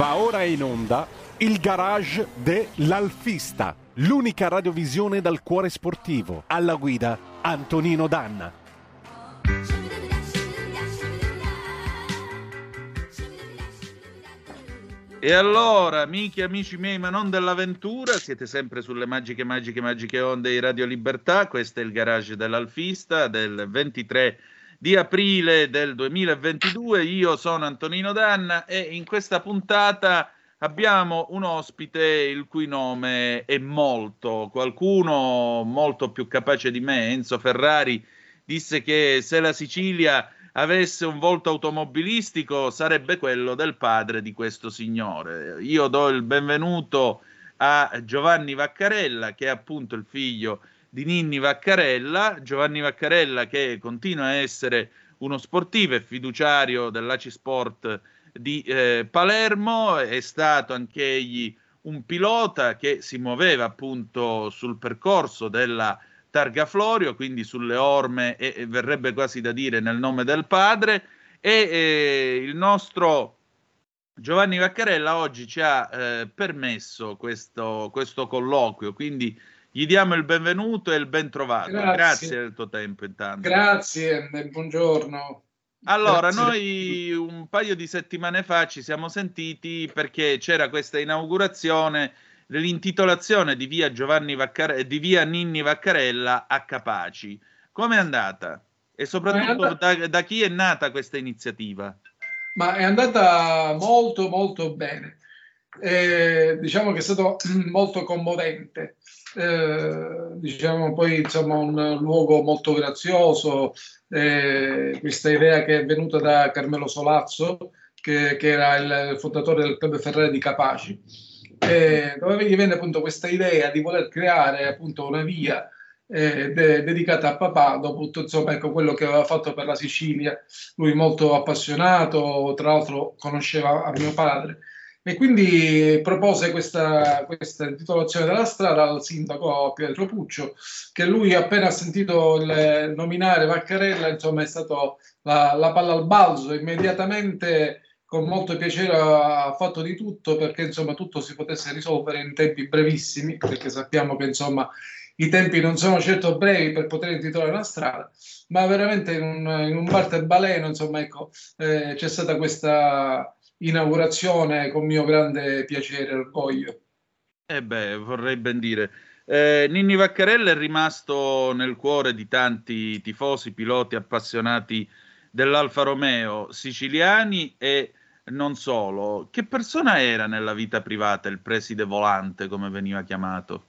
Va ora in onda il garage dell'Alfista, l'unica radiovisione dal cuore sportivo. Alla guida Antonino Danna. E allora, amici e amici miei, ma non dell'avventura, siete sempre sulle magiche, magiche, magiche onde di Radio Libertà. Questo è il garage dell'Alfista del 23 di aprile del 2022. Io sono Antonino Danna e in questa puntata abbiamo un ospite il cui nome è molto, qualcuno molto più capace di me, Enzo Ferrari, disse che se la Sicilia avesse un volto automobilistico sarebbe quello del padre di questo signore. Io do il benvenuto a Giovanni Vaccarella, che è appunto il figlio di Ninni Vaccarella, Giovanni Vaccarella che continua a essere uno sportivo e fiduciario dell'ACI Sport di eh, Palermo, è stato anche egli un pilota che si muoveva appunto sul percorso della Targa Florio, quindi sulle orme e, e verrebbe quasi da dire nel nome del padre e eh, il nostro Giovanni Vaccarella oggi ci ha eh, permesso questo, questo colloquio, quindi gli diamo il benvenuto e il ben trovato. Grazie, Grazie del tuo tempo intanto. Grazie, buongiorno. Allora, Grazie. noi un paio di settimane fa ci siamo sentiti perché c'era questa inaugurazione dell'intitolazione di via, Giovanni Vaccare- di via Ninni Vaccarella a Capaci. Come è andata? E soprattutto andata... Da, da chi è nata questa iniziativa? Ma è andata molto molto bene. Eh, diciamo che è stato molto commovente. Eh, diciamo poi insomma un luogo molto grazioso, eh, questa idea che è venuta da Carmelo Solazzo, che, che era il fondatore del Club Ferrari di Capaci, eh, dove gli venne appunto questa idea di voler creare appunto una via eh, de- dedicata a papà, dopo tutto insomma, ecco, quello che aveva fatto per la Sicilia, lui molto appassionato, tra l'altro conosceva a mio padre e quindi propose questa, questa intitolazione della strada al sindaco Pietro Puccio, che lui appena sentito il, nominare Vaccarella, insomma è stato la, la palla al balzo, immediatamente con molto piacere ha fatto di tutto perché insomma tutto si potesse risolvere in tempi brevissimi, perché sappiamo che insomma i tempi non sono certo brevi per poter intitolare una strada, ma veramente in un, in un baleno, insomma, ecco, eh, c'è stata questa inaugurazione con mio grande piacere e orgoglio. Eh beh, vorrei ben dire. Eh, Ninni Vaccarella è rimasto nel cuore di tanti tifosi, piloti appassionati dell'Alfa Romeo, siciliani e non solo. Che persona era nella vita privata il preside volante, come veniva chiamato?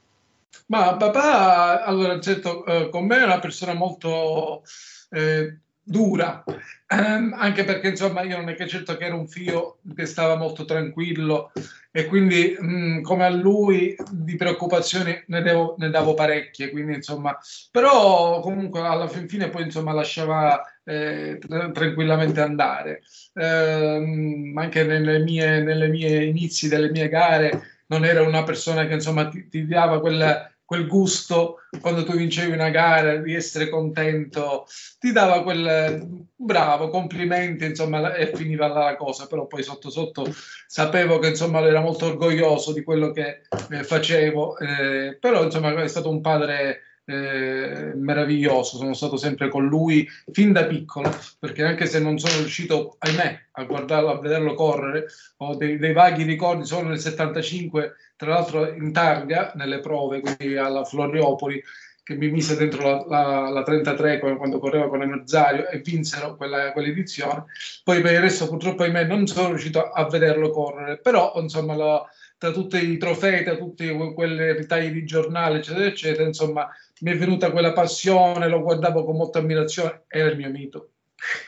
Ma papà, allora, certo, eh, con me è una persona molto eh, dura, ehm, anche perché insomma io non è che certo che era un figlio che stava molto tranquillo e quindi mh, mm, come a lui di preoccupazioni ne, devo, ne davo parecchie, quindi insomma, però comunque alla fin fine poi insomma lasciava eh, tranquillamente andare, eh, anche nelle mie, nelle mie inizi delle mie gare non era una persona che insomma ti, ti dava quella quel gusto quando tu vincevi una gara di essere contento, ti dava quel bravo, complimenti, insomma, e finiva la cosa, però poi sotto sotto sapevo che insomma era molto orgoglioso di quello che eh, facevo, eh, però insomma è stato un padre eh, meraviglioso, sono stato sempre con lui fin da piccolo, perché anche se non sono riuscito, ahimè, a guardarlo, a vederlo correre, ho dei, dei vaghi ricordi solo nel 75, tra l'altro in targa, nelle prove, quindi alla Floriopoli, che mi mise dentro la, la, la 33 quando correva con Enerzario e vinsero quella, quell'edizione. Poi per il resto purtroppo ahimè non sono riuscito a vederlo correre, però insomma la, tra tutti i trofei, tra tutti quei ritagli di giornale, eccetera, eccetera, insomma mi è venuta quella passione, lo guardavo con molta ammirazione, era il mio mito.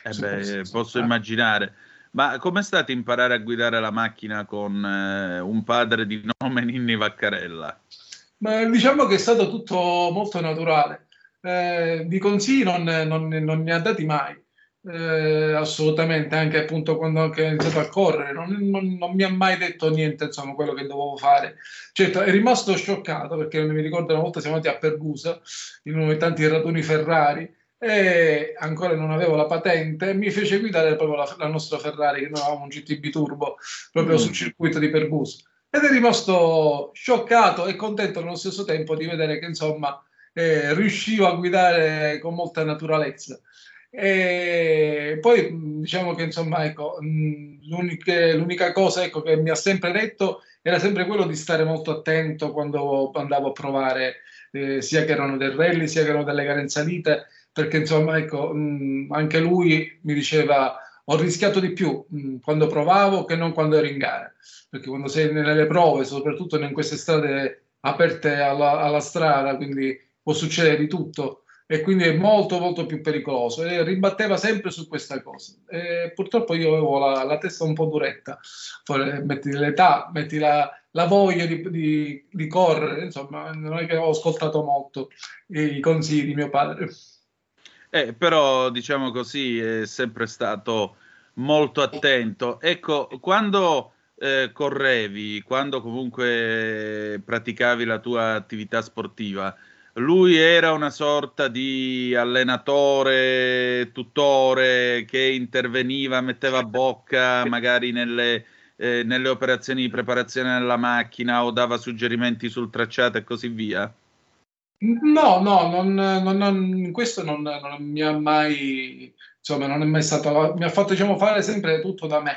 Eh beh, posso immaginare. Ma com'è stato imparare a guidare la macchina con eh, un padre di nome Ninni Vaccarella? Ma diciamo che è stato tutto molto naturale. Eh, di consigli non, non, non, ne ha dati mai, eh, assolutamente, anche appunto quando ho iniziato a correre, non, non, mi ha mai detto niente, insomma, quello che dovevo fare. Certo, è rimasto scioccato perché mi ricordo una volta siamo andati a Pergusa, in uno dei tanti raduni Ferrari, e ancora non avevo la patente, mi fece guidare proprio la, la nostra Ferrari, che noi avevamo un GTB Turbo proprio mm. sul circuito di Perbus. Ed è rimasto scioccato e contento allo stesso tempo di vedere che insomma eh, riuscivo a guidare con molta naturalezza. E poi diciamo che insomma ecco, l'unica, l'unica cosa ecco, che mi ha sempre detto era sempre quello di stare molto attento quando andavo a provare eh, sia che erano del rally sia che erano delle gare in salita perché insomma ecco, mh, anche lui mi diceva ho rischiato di più mh, quando provavo che non quando ero in gara, perché quando sei nelle prove, soprattutto in queste strade aperte alla, alla strada, quindi può succedere di tutto e quindi è molto molto più pericoloso e ribatteva sempre su questa cosa. E purtroppo io avevo la, la testa un po' duretta. Metti l'età, metti la, la voglia di, di, di, correre insomma non è che ho ascoltato molto i consigli di mio padre. Eh, però diciamo così è sempre stato molto attento. Ecco, quando eh, correvi, quando comunque praticavi la tua attività sportiva, lui era una sorta di allenatore, tutore che interveniva, metteva bocca magari nelle, eh, nelle operazioni di preparazione della macchina o dava suggerimenti sul tracciato e così via? No, no, non, non, non, questo non, non, mi ha mai, insomma, non è mai stato, mi ha fatto diciamo, fare sempre tutto da me,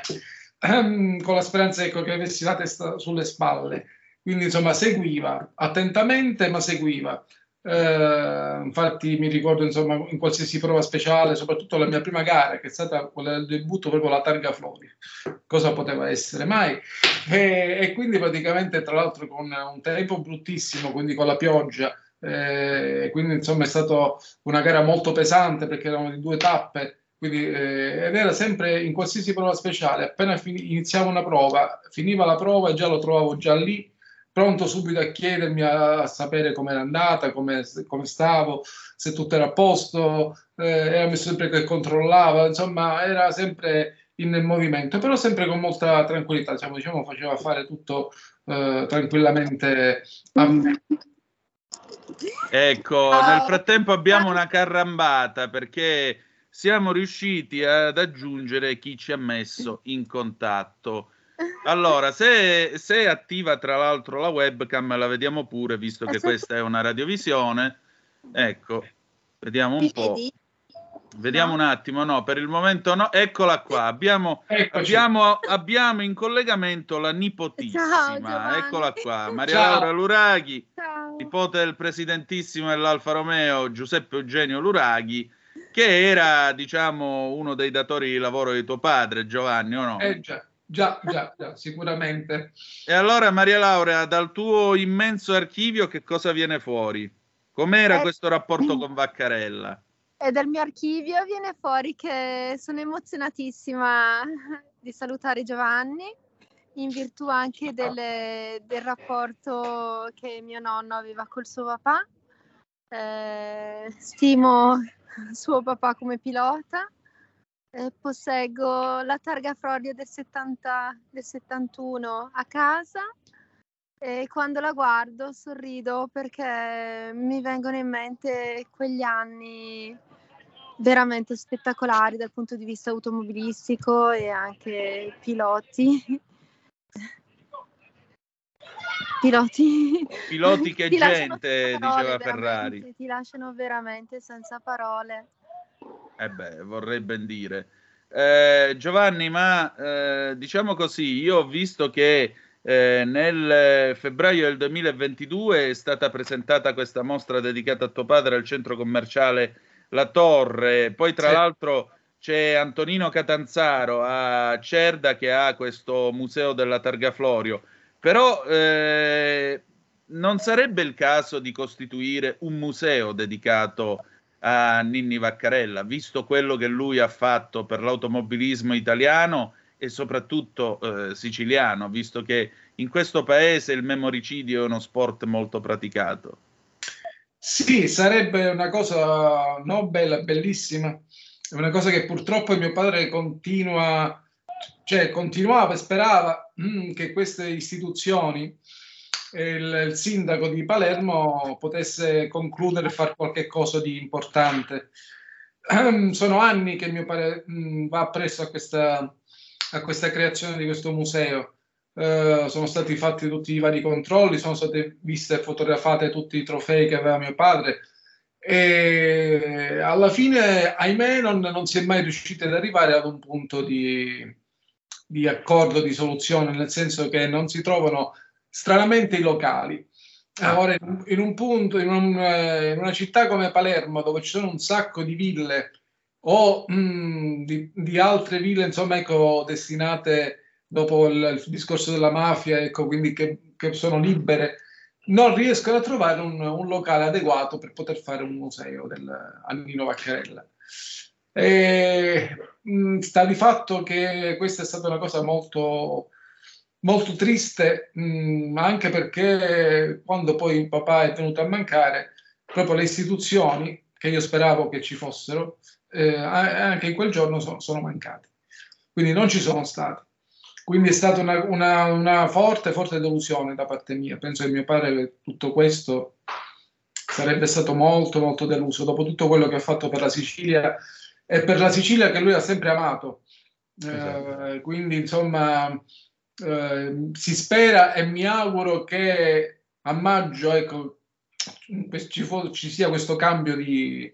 ehm, con la speranza ecco, che avessi la testa sulle spalle. Quindi, insomma, seguiva attentamente, ma seguiva. Eh, infatti mi ricordo insomma in qualsiasi prova speciale, soprattutto la mia prima gara che è stata quella del debutto proprio la targa Flori, cosa poteva essere mai? E, e quindi praticamente tra l'altro con un tempo bruttissimo, quindi con la pioggia, eh, quindi insomma è stata una gara molto pesante perché erano di due tappe, quindi, eh, ed era sempre in qualsiasi prova speciale, appena fin- iniziava una prova, finiva la prova e già lo trovavo già lì, pronto subito a chiedermi a, a sapere com'era andata, come, come stavo, se tutto era a posto, eh, era messo sempre che controllava, insomma era sempre in movimento, però sempre con molta tranquillità, diciamo, diciamo faceva fare tutto eh, tranquillamente a me. Ecco, nel frattempo abbiamo una carrambata perché siamo riusciti ad aggiungere chi ci ha messo in contatto. Allora, se, se è attiva tra l'altro la webcam, la vediamo pure, visto che questa è una radiovisione. Ecco, vediamo un po'. Vediamo un attimo, no, per il momento no. Eccola qua, abbiamo, abbiamo, abbiamo in collegamento la nipotissima, Ciao, eccola qua, Maria Ciao. Laura Luraghi, Ciao. nipote del presidentissimo dell'Alfa Romeo Giuseppe Eugenio Luraghi, che era, diciamo, uno dei datori di lavoro di tuo padre, Giovanni, o no? Eh già. Già, già, già, sicuramente. E allora, Maria Laura, dal tuo immenso archivio, che cosa viene fuori? Com'era eh, questo rapporto con Vaccarella? E dal mio archivio viene fuori che sono emozionatissima di salutare Giovanni, in virtù anche delle, del rapporto che mio nonno aveva col suo papà. Eh, stimo suo papà come pilota. Eh, posseggo la targa Florio del, 70, del 71 a casa e quando la guardo sorrido perché mi vengono in mente quegli anni veramente spettacolari dal punto di vista automobilistico e anche piloti. Piloti, piloti che gente, diceva Ferrari. Ti lasciano veramente senza parole. Eh beh, vorrei ben dire. Eh, Giovanni, ma eh, diciamo così, io ho visto che eh, nel febbraio del 2022 è stata presentata questa mostra dedicata a tuo padre al centro commerciale la torre, poi tra sì. l'altro c'è Antonino Catanzaro a Cerda che ha questo museo della Targa Florio, però eh, non sarebbe il caso di costituire un museo dedicato a Ninni Vaccarella, visto quello che lui ha fatto per l'automobilismo italiano e soprattutto eh, siciliano, visto che in questo paese il memoricidio è uno sport molto praticato. Sì, sarebbe una cosa no, bella, bellissima, è una cosa che purtroppo mio padre continua, cioè continuava sperava mm, che queste istituzioni, il, il, sindaco di Palermo potesse concludere e fare qualche cosa di importante. sono anni che mio padre mh, va presso a questa, a questa creazione di questo museo. Uh, sono stati fatti tutti i vari controlli, sono state viste e fotografate tutti i trofei che aveva mio padre e alla fine, ahimè, non, non si è mai riusciti ad arrivare ad un punto di, di accordo, di soluzione, nel senso che non si trovano stranamente i locali. Ah. Ora, in, un punto, in, un, eh, in, una città come Palermo, dove ci sono un sacco di ville o mh, mm, di, di, altre ville, insomma, ecco, destinate dopo il, il, discorso della mafia, ecco, quindi che, che, sono libere, non riescono a trovare un, un, locale adeguato per poter fare un museo del Annino Vaccarella. E, mh, mm, sta di fatto che questa è stata una cosa molto, molto triste, mh, mm, anche perché quando poi il papà è venuto a mancare, proprio le istituzioni che io speravo che ci fossero, eh, anche in quel giorno sono, sono mancate. Quindi non ci sono stati. Quindi è stata una, una, una, forte, forte delusione da parte mia. Penso che mio padre tutto questo sarebbe stato molto, molto deluso dopo tutto quello che ha fatto per la Sicilia è per la Sicilia che lui ha sempre amato. Esatto. Eh, quindi, insomma, eh, si spera e mi auguro che a maggio ecco, ci, fu, ci sia questo cambio di,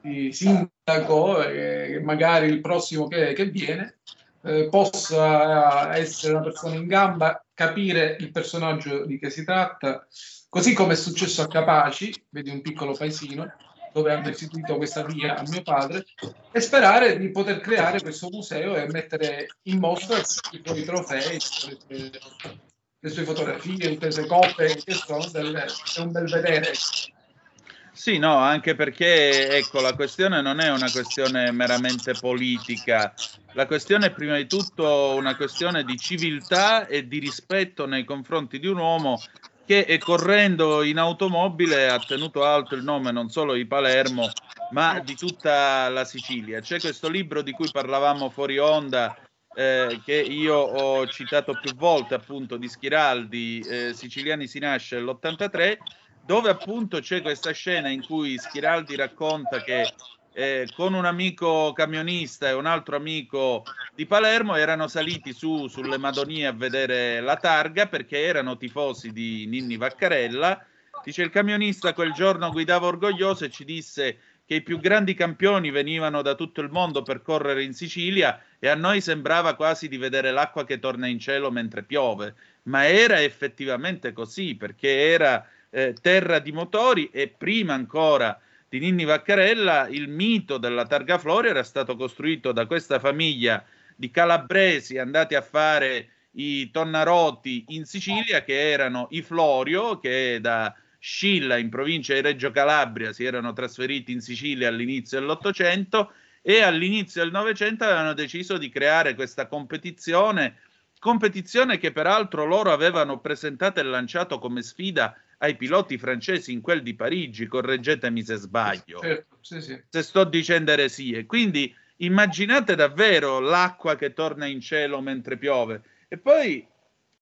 di sindaco e magari il prossimo che, che viene eh, possa essere una persona in gamba, capire il personaggio di che si tratta, così come è successo a Capaci, vedi un piccolo paesino, dove hanno istituito questa via a mio padre e sperare di poter creare questo museo e mettere in mostra i suoi trofei, le, sue fotografie, tutte le sue coppe che sono del, è un bel vedere. Sì, no, anche perché ecco, la questione non è una questione meramente politica, la questione è prima di tutto una questione di civiltà e di rispetto nei confronti di un uomo che correndo in automobile ha tenuto alto il nome non solo di Palermo, ma di tutta la Sicilia. C'è questo libro di cui parlavamo fuori onda, eh, che io ho citato più volte, appunto, di Schiraldi, eh, Siciliani si nasce nell'83, dove appunto c'è questa scena in cui Schiraldi racconta che eh, con un amico camionista e un altro amico di Palermo erano saliti su sulle Madonie a vedere la targa perché erano tifosi di Ninni Vaccarella. Dice il camionista quel giorno guidava orgoglioso e ci disse che i più grandi campioni venivano da tutto il mondo per correre in Sicilia e a noi sembrava quasi di vedere l'acqua che torna in cielo mentre piove, ma era effettivamente così perché era eh, terra di motori e prima ancora di Ninni Vaccarella, il mito della Targa Floria era stato costruito da questa famiglia di calabresi andati a fare i Tonnaroti in Sicilia, che erano i Florio, che da Scilla in provincia di Reggio Calabria si erano trasferiti in Sicilia all'inizio dell'Ottocento e all'inizio del Novecento avevano deciso di creare questa competizione, competizione che peraltro loro avevano presentato e lanciato come sfida ai piloti francesi in quel di Parigi, correggetemi se sbaglio, certo, sì, sì. se sto dicendo eresie. Quindi immaginate davvero l'acqua che torna in cielo mentre piove. E poi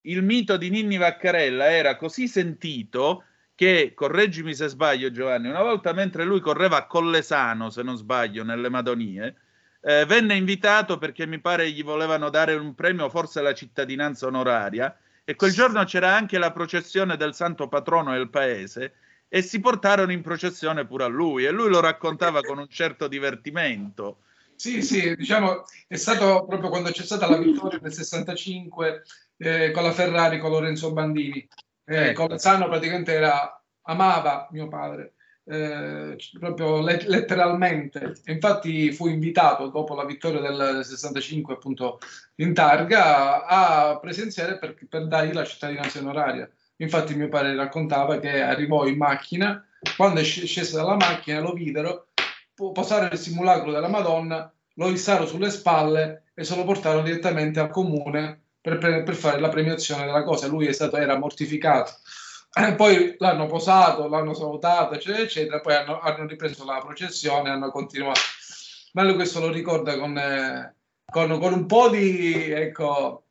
il mito di Ninni Vaccarella era così sentito che, correggimi se sbaglio Giovanni, una volta mentre lui correva a Collesano, se non sbaglio, nelle Madonie, eh, venne invitato perché mi pare gli volevano dare un premio, forse la cittadinanza onoraria, e quel giorno c'era anche la processione del santo patrono del paese e si portarono in processione pure a lui e lui lo raccontava con un certo divertimento. Sì, sì, diciamo, è stato proprio quando c'è stata la vittoria del 65 eh, con la Ferrari, con Lorenzo Bandini. Eh, ecco. Colasano praticamente era, amava mio padre eh, proprio let- letteralmente. Infatti fu invitato dopo la vittoria del 65 appunto in targa a presenziare per, per dargli la cittadinanza onoraria. Infatti mio padre raccontava che arrivò in macchina, quando è scese dalla macchina lo videro posare il simulacro della Madonna, lo issarono sulle spalle e se lo portarono direttamente al comune per, per, per fare la premiazione della cosa. Lui stato, era mortificato eh, poi l'hanno posato, l'hanno salutato, eccetera, eccetera, poi hanno, hanno ripreso la processione, hanno continuato. Ma lui questo lo ricorda con, eh, con, con un po' di ecco,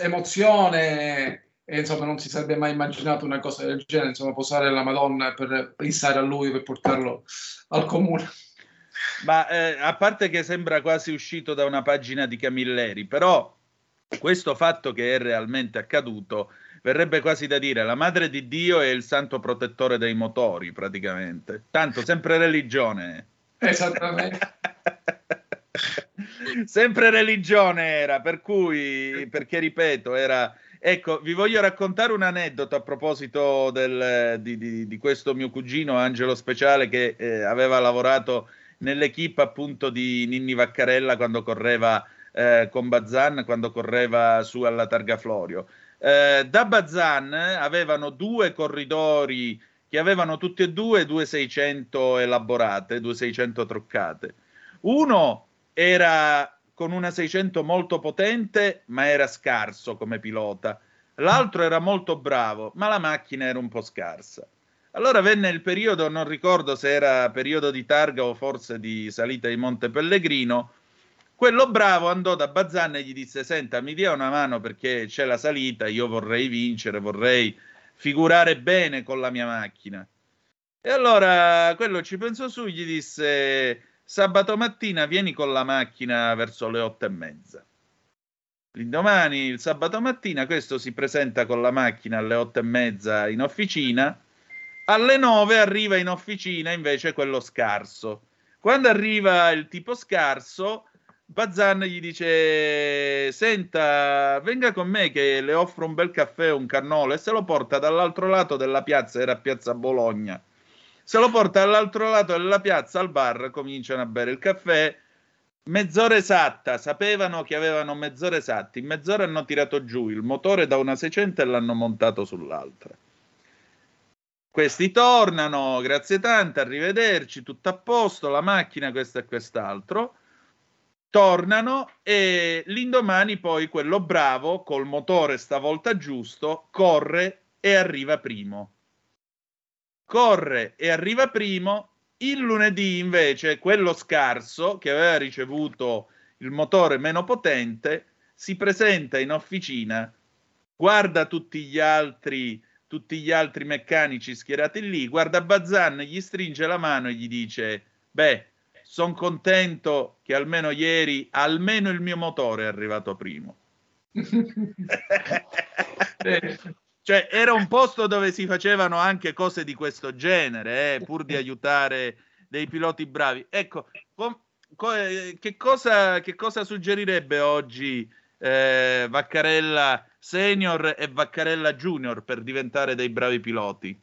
emozione e insomma non si sarebbe mai immaginato una cosa del genere, insomma posare la Madonna per pensare a lui, per portarlo al comune. Ma eh, a parte che sembra quasi uscito da una pagina di Camilleri, però questo fatto che è realmente accaduto verrebbe quasi da dire la madre di Dio è il santo protettore dei motori, praticamente. Tanto sempre religione. Esattamente. sempre religione era, per cui, perché ripeto, era... Ecco, vi voglio raccontare un aneddoto a proposito del, di, di, di, questo mio cugino Angelo Speciale che eh, aveva lavorato nell'equipe appunto di Ninni Vaccarella quando correva eh, con Bazan, quando correva su alla Targa Florio. Eh, da Bazan avevano due corridori che avevano tutti e due 2600 elaborate, 2600 truccate. Uno era con una 600 molto potente, ma era scarso come pilota. L'altro era molto bravo, ma la macchina era un po' scarsa. Allora venne il periodo, non ricordo se era periodo di targa o forse di salita di Monte Pellegrino. Quello bravo andò da Bazzan e gli disse: Senta, mi dia una mano perché c'è la salita, io vorrei vincere, vorrei figurare bene con la mia macchina. E allora quello ci pensò su, gli disse: Sabato mattina vieni con la macchina verso le otto e mezza. L'indomani, il sabato mattina, questo si presenta con la macchina alle otto e mezza in officina alle 9 arriva in officina invece quello scarso. Quando arriva il tipo scarso, Bazan gli dice: Senta, venga con me che le offro un bel caffè un cannolo e se lo porta dall'altro lato della piazza, era piazza Bologna. Se lo porta dall'altro lato della piazza al bar, cominciano a bere il caffè. Mezz'ora esatta, sapevano che avevano mezz'ora esatta. In mezz'ora hanno tirato giù il motore da una 600 e l'hanno montato sull'altra. Questi tornano, grazie tante, arrivederci, tutto a posto, la macchina, questo e quest'altro. Tornano e l'indomani poi quello bravo, col motore stavolta giusto, corre e arriva primo. Corre e arriva primo. Il lunedì invece quello scarso, che aveva ricevuto il motore meno potente, si presenta in officina, guarda tutti gli altri tutti gli altri meccanici schierati lì, guarda Bazan, gli stringe la mano e gli dice, beh, sono contento che almeno ieri, almeno il mio motore è arrivato primo. cioè, era un posto dove si facevano anche cose di questo genere, eh, pur di aiutare dei piloti bravi. Ecco, com- co- eh, che, cosa, che cosa suggerirebbe oggi eh, Vaccarella senior e Vaccarella junior per diventare dei bravi piloti?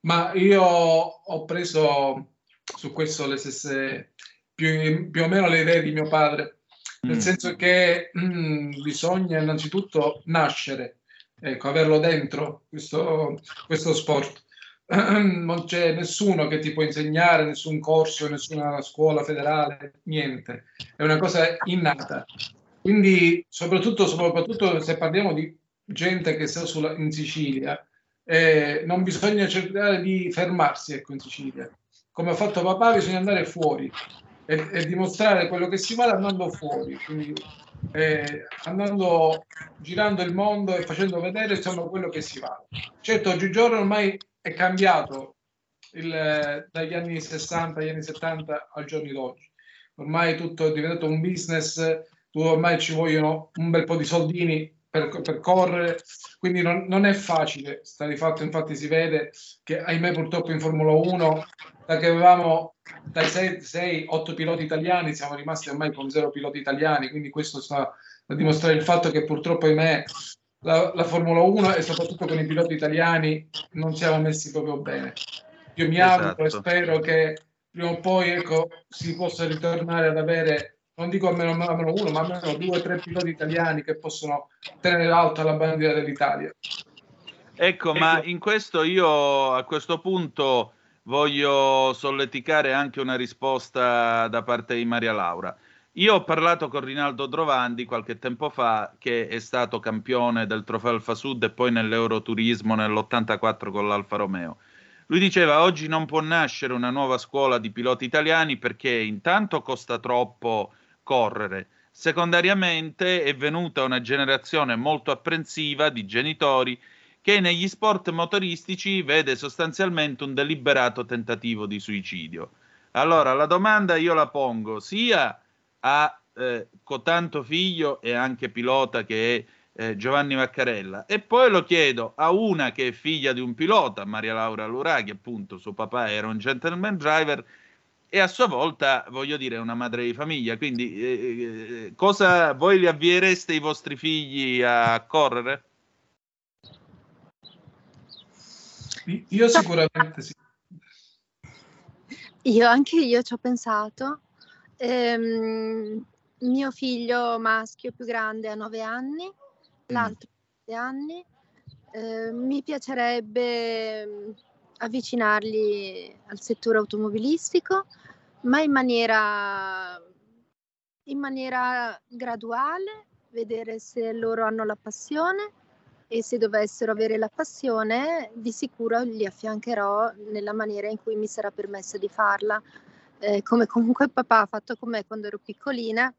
Ma io ho preso su questo le stesse, più, più o meno le idee di mio padre, nel mm. senso che mm, bisogna innanzitutto nascere, ecco, averlo dentro questo, questo sport. Non c'è nessuno che ti può insegnare, nessun corso, nessuna scuola federale, niente. È una cosa innata. Quindi, soprattutto, soprattutto se parliamo di gente che sta sulla, in Sicilia, eh, non bisogna cercare di fermarsi ecco, in Sicilia. Come ha fatto papà, bisogna andare fuori e, e dimostrare quello che si vale andando fuori, quindi eh, andando, girando il mondo e facendo vedere insomma quello che si vale. Certo, oggigiorno ormai è cambiato il, dagli anni 60 agli anni 70 al giorno d'oggi. Ormai tutto è diventato un business ormai ci vogliono un bel po' di soldini per, per correre, quindi non, non, è facile. Sta di fatto, infatti, si vede che ahimè, purtroppo in Formula 1, che avevamo dai 6-8 piloti italiani, siamo rimasti ormai con zero piloti italiani. Quindi, questo sta a dimostrare il fatto che purtroppo, ahimè, la, la Formula 1 e soprattutto con i piloti italiani non siamo messi proprio bene. Io mi esatto. auguro e spero che prima o poi ecco, si possa ritornare ad avere non dico almeno, almeno uno, ma almeno due o tre piloti italiani che possono tenere alta la bandiera dell'Italia. Ecco, ma ecco. in questo io a questo punto voglio solleticare anche una risposta da parte di Maria Laura. Io ho parlato con Rinaldo Drovandi qualche tempo fa, che è stato campione del trofeo Alfa Sud e poi nell'Euroturismo nell'84 con l'Alfa Romeo. Lui diceva oggi non può nascere una nuova scuola di piloti italiani perché intanto costa troppo correre. Secondariamente è venuta una generazione molto apprensiva di genitori che negli sport motoristici vede sostanzialmente un deliberato tentativo di suicidio. Allora, la domanda io la pongo sia a eh, cotanto figlio e anche pilota che è eh, Giovanni Vaccarella e poi lo chiedo a una che è figlia di un pilota, Maria Laura Luraghi, appunto suo papà era un gentleman driver e a sua volta, voglio dire, una madre di famiglia. Quindi, eh, eh cosa voi li avviereste i vostri figli a correre? Io sicuramente sì. Io anche io ci ho pensato. Ehm, mio figlio maschio più grande ha nove anni, l'altro ha sette anni. Eh, mi piacerebbe mm, avvicinarli al settore automobilistico ma in maniera, in maniera graduale, vedere se loro hanno la passione e se dovessero avere la passione di sicuro li affiancherò nella maniera in cui mi sarà permesso di farla. Eh, come comunque papà ha fatto con me quando ero piccolina,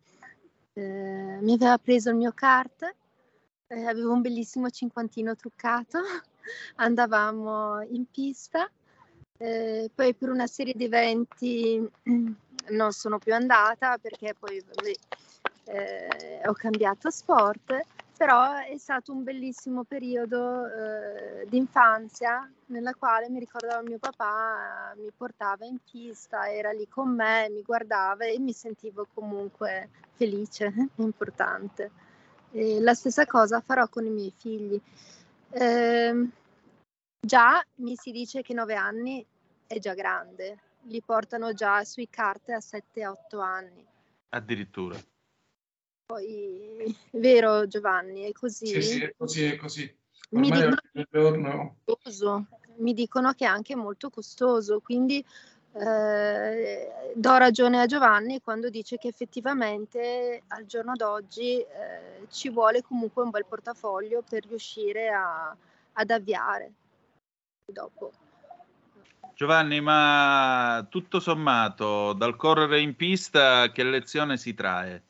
eh, mi aveva preso il mio kart, eh, avevo un bellissimo cinquantino truccato, andavamo in pista eh, poi per una serie di eventi non sono più andata perché poi eh, ho cambiato sport, però è stato un bellissimo periodo eh, di infanzia nella quale mi ricordavo mio papà mi portava in pista, era lì con me, mi guardava e mi sentivo comunque felice, importante. E la stessa cosa farò con i miei figli. Eh, Già mi si dice che 9 anni è già grande, li portano già sui carte a 7-8 anni. Addirittura. Poi, vero Giovanni, è così? Sì, sì, è così, è così. Mi dicono, giorno... mi dicono, che è anche molto costoso, quindi eh, do ragione a Giovanni quando dice che effettivamente al giorno d'oggi eh, ci vuole comunque un bel portafoglio per riuscire a, ad avviare dopo. Giovanni, ma tutto sommato, dal correre in pista, che lezione si trae?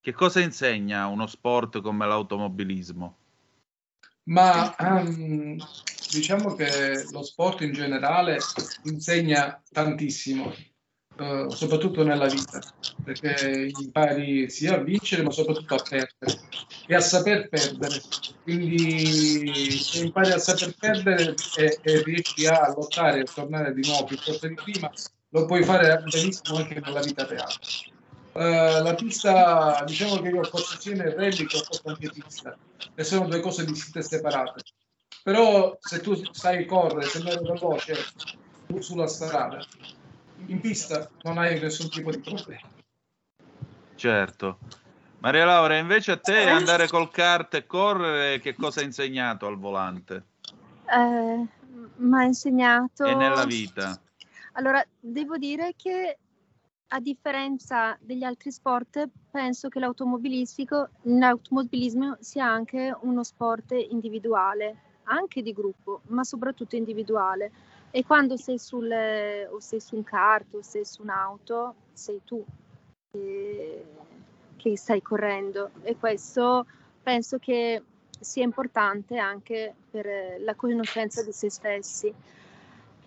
Che cosa insegna uno sport come l'automobilismo? Ma um, diciamo che lo sport in generale insegna tantissimo, uh, soprattutto nella vita, perché impari sia a vincere ma soprattutto a perdere e a saper perdere. Quindi se impari a saper perdere e, e riesci a lottare e tornare di nuovo più forte di prima, lo puoi fare benissimo anche nella vita reale. Uh, la pista, diciamo che io ho fatto sia nel rally che ho fatto anche pista e sono due cose distinte e separate. Però se tu sai correre, se andare veloce sulla strada, in pista non hai nessun tipo di problema. Certo. Maria Laura, invece a te andare col kart e correre, che cosa ha insegnato al volante? Eh, mi ha insegnato... E nella vita? Allora, devo dire che a differenza degli altri sport, penso che l'automobilismo sia anche uno sport individuale, anche di gruppo, ma soprattutto individuale. E quando sei, sul, sei su un kart o sei su un'auto, sei tu. E che stai correndo e questo penso che sia importante anche per la conoscenza di se stessi.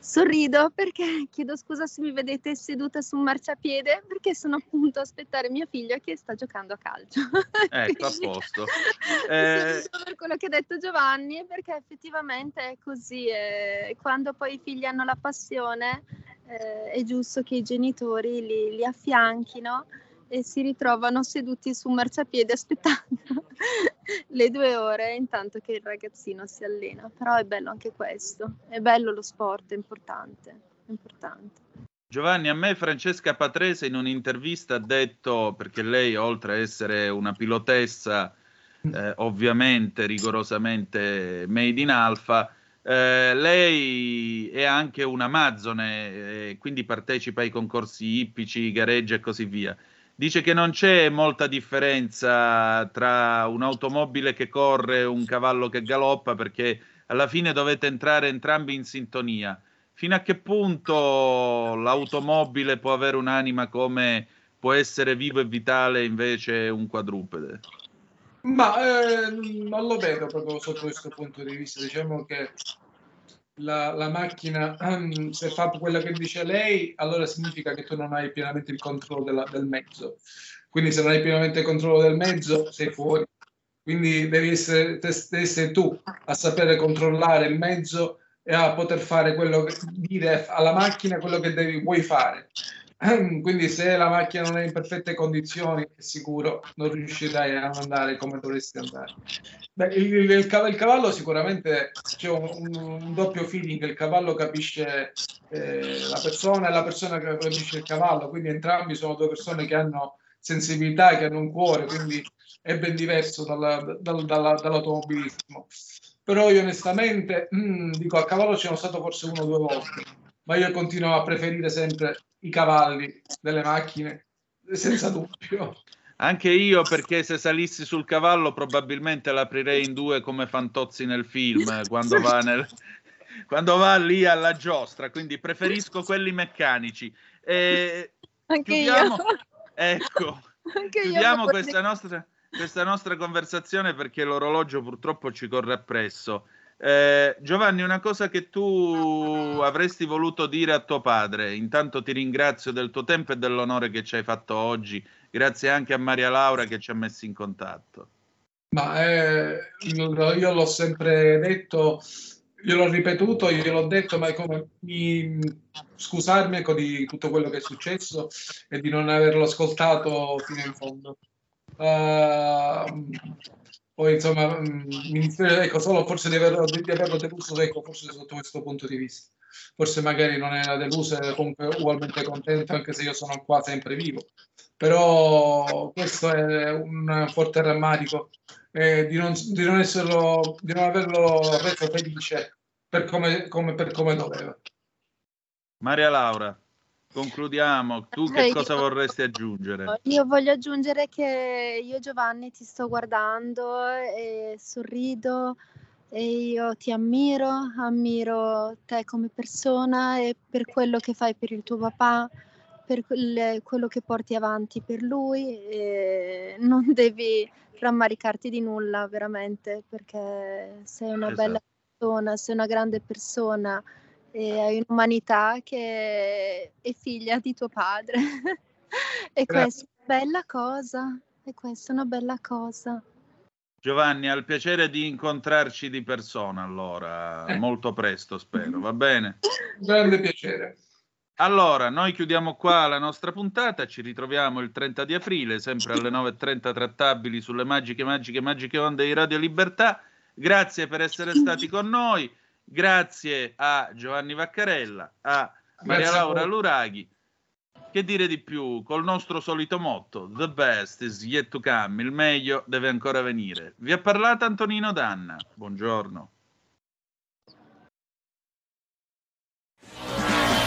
Sorrido perché chiedo scusa se mi vedete seduta su un marciapiede perché sono appunto a aspettare mio figlio che sta giocando a calcio. Ecco, a posto. Eh... per quello che ha detto Giovanni perché effettivamente è così. Eh, quando poi i figli hanno la passione eh, è giusto che i genitori li, li affianchino e si ritrovano seduti su un marciapiede aspettando le due ore intanto che il ragazzino si allena. Però è bello anche questo, è bello lo sport, è importante, è importante. Giovanni, a me Francesca Patrese in un'intervista ha detto, perché lei oltre a essere una pilotessa, eh, ovviamente rigorosamente made in alfa, eh, lei è anche un amazzone, eh, quindi partecipa ai concorsi ippici, gareggi e così via dice che non c'è molta differenza tra un'automobile che corre e un cavallo che galoppa perché alla fine dovete entrare entrambi in sintonia. Fino a che punto l'automobile può avere un'anima come può essere vivo e vitale invece un quadrupede? Ma eh, non lo vedo proprio sotto questo punto di vista. Diciamo che la, la macchina, se fa quello che dice lei, allora significa che tu non hai pienamente il controllo della, del mezzo. Quindi se non hai pienamente il controllo del mezzo, sei fuori. Quindi devi essere, devi essere tu a sapere controllare il mezzo e a poter fare quello che dire alla macchina quello che devi, vuoi fare. Quindi se la macchina non è in perfette condizioni, sicuro non riuscirai a andare come dovresti andare. Beh, il, il, il, cavallo sicuramente c'è un, un, doppio feeling, il cavallo capisce eh, la persona e la persona capisce il cavallo, quindi entrambi sono due persone che hanno sensibilità, che hanno un cuore, quindi è ben diverso dalla, dalla, dalla, dall'automobilismo. Però io onestamente mm, dico a cavallo ci sono stato forse uno o due volte, ma io continuo a preferire sempre i cavalli delle macchine, senza dubbio. Anche io, perché se salissi sul cavallo probabilmente l'aprirei in due come Fantozzi nel film, quando va, nel, quando va lì alla giostra, quindi preferisco quelli meccanici. E Anche chiudiamo, io. Ecco, Anche chiudiamo io questa, nostra, questa nostra conversazione perché l'orologio purtroppo ci corre appresso. Eh, Giovanni, una cosa che tu avresti voluto dire a tuo padre, intanto ti ringrazio del tuo tempo e dell'onore che ci hai fatto oggi, grazie anche a Maria Laura che ci ha messo in contatto. Ma eh, io l'ho sempre detto, io l'ho ripetuto, io l'ho detto, ma è come mi, scusarmi ecco, di tutto quello che è successo e di non averlo ascoltato fino in fondo. Uh, poi insomma mm, mi dispiace ecco, solo forse di averlo, di averlo deluso ecco, forse sotto questo punto di vista. Forse magari non era deluso e comunque ugualmente contento anche se io sono qua sempre vivo. Però questo è un forte rammarico eh, di, non, di, non esserlo, di non averlo reso felice per come, come, per come doveva. Maria Laura Concludiamo, tu che eh, cosa io, vorresti aggiungere? Io voglio aggiungere che io Giovanni ti sto guardando e sorrido e io ti ammiro, ammiro te come persona e per quello che fai per il tuo papà, per quello che porti avanti per lui e non devi rammaricarti di nulla veramente perché sei una esatto. bella persona, sei una grande persona e hai un'umanità che è figlia di tuo padre. e questa è una bella cosa, e questa è una bella cosa. Giovanni, al piacere di incontrarci di persona allora, eh. molto presto spero, va bene? Grande piacere. Allora, noi chiudiamo qua la nostra puntata, ci ritroviamo il 30 di aprile, sempre alle 9.30 trattabili sulle magiche, magiche, magiche onde di Radio Libertà. Grazie per essere stati con noi. Grazie a Giovanni Vaccarella, a Maria Grazie Laura a Luraghi. Che dire di più? Col nostro solito motto, the best is yet to come, il meglio deve ancora venire. Vi ha parlato Antonino Danna. Buongiorno.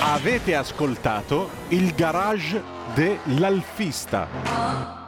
Avete ascoltato il garage dell'Alfista.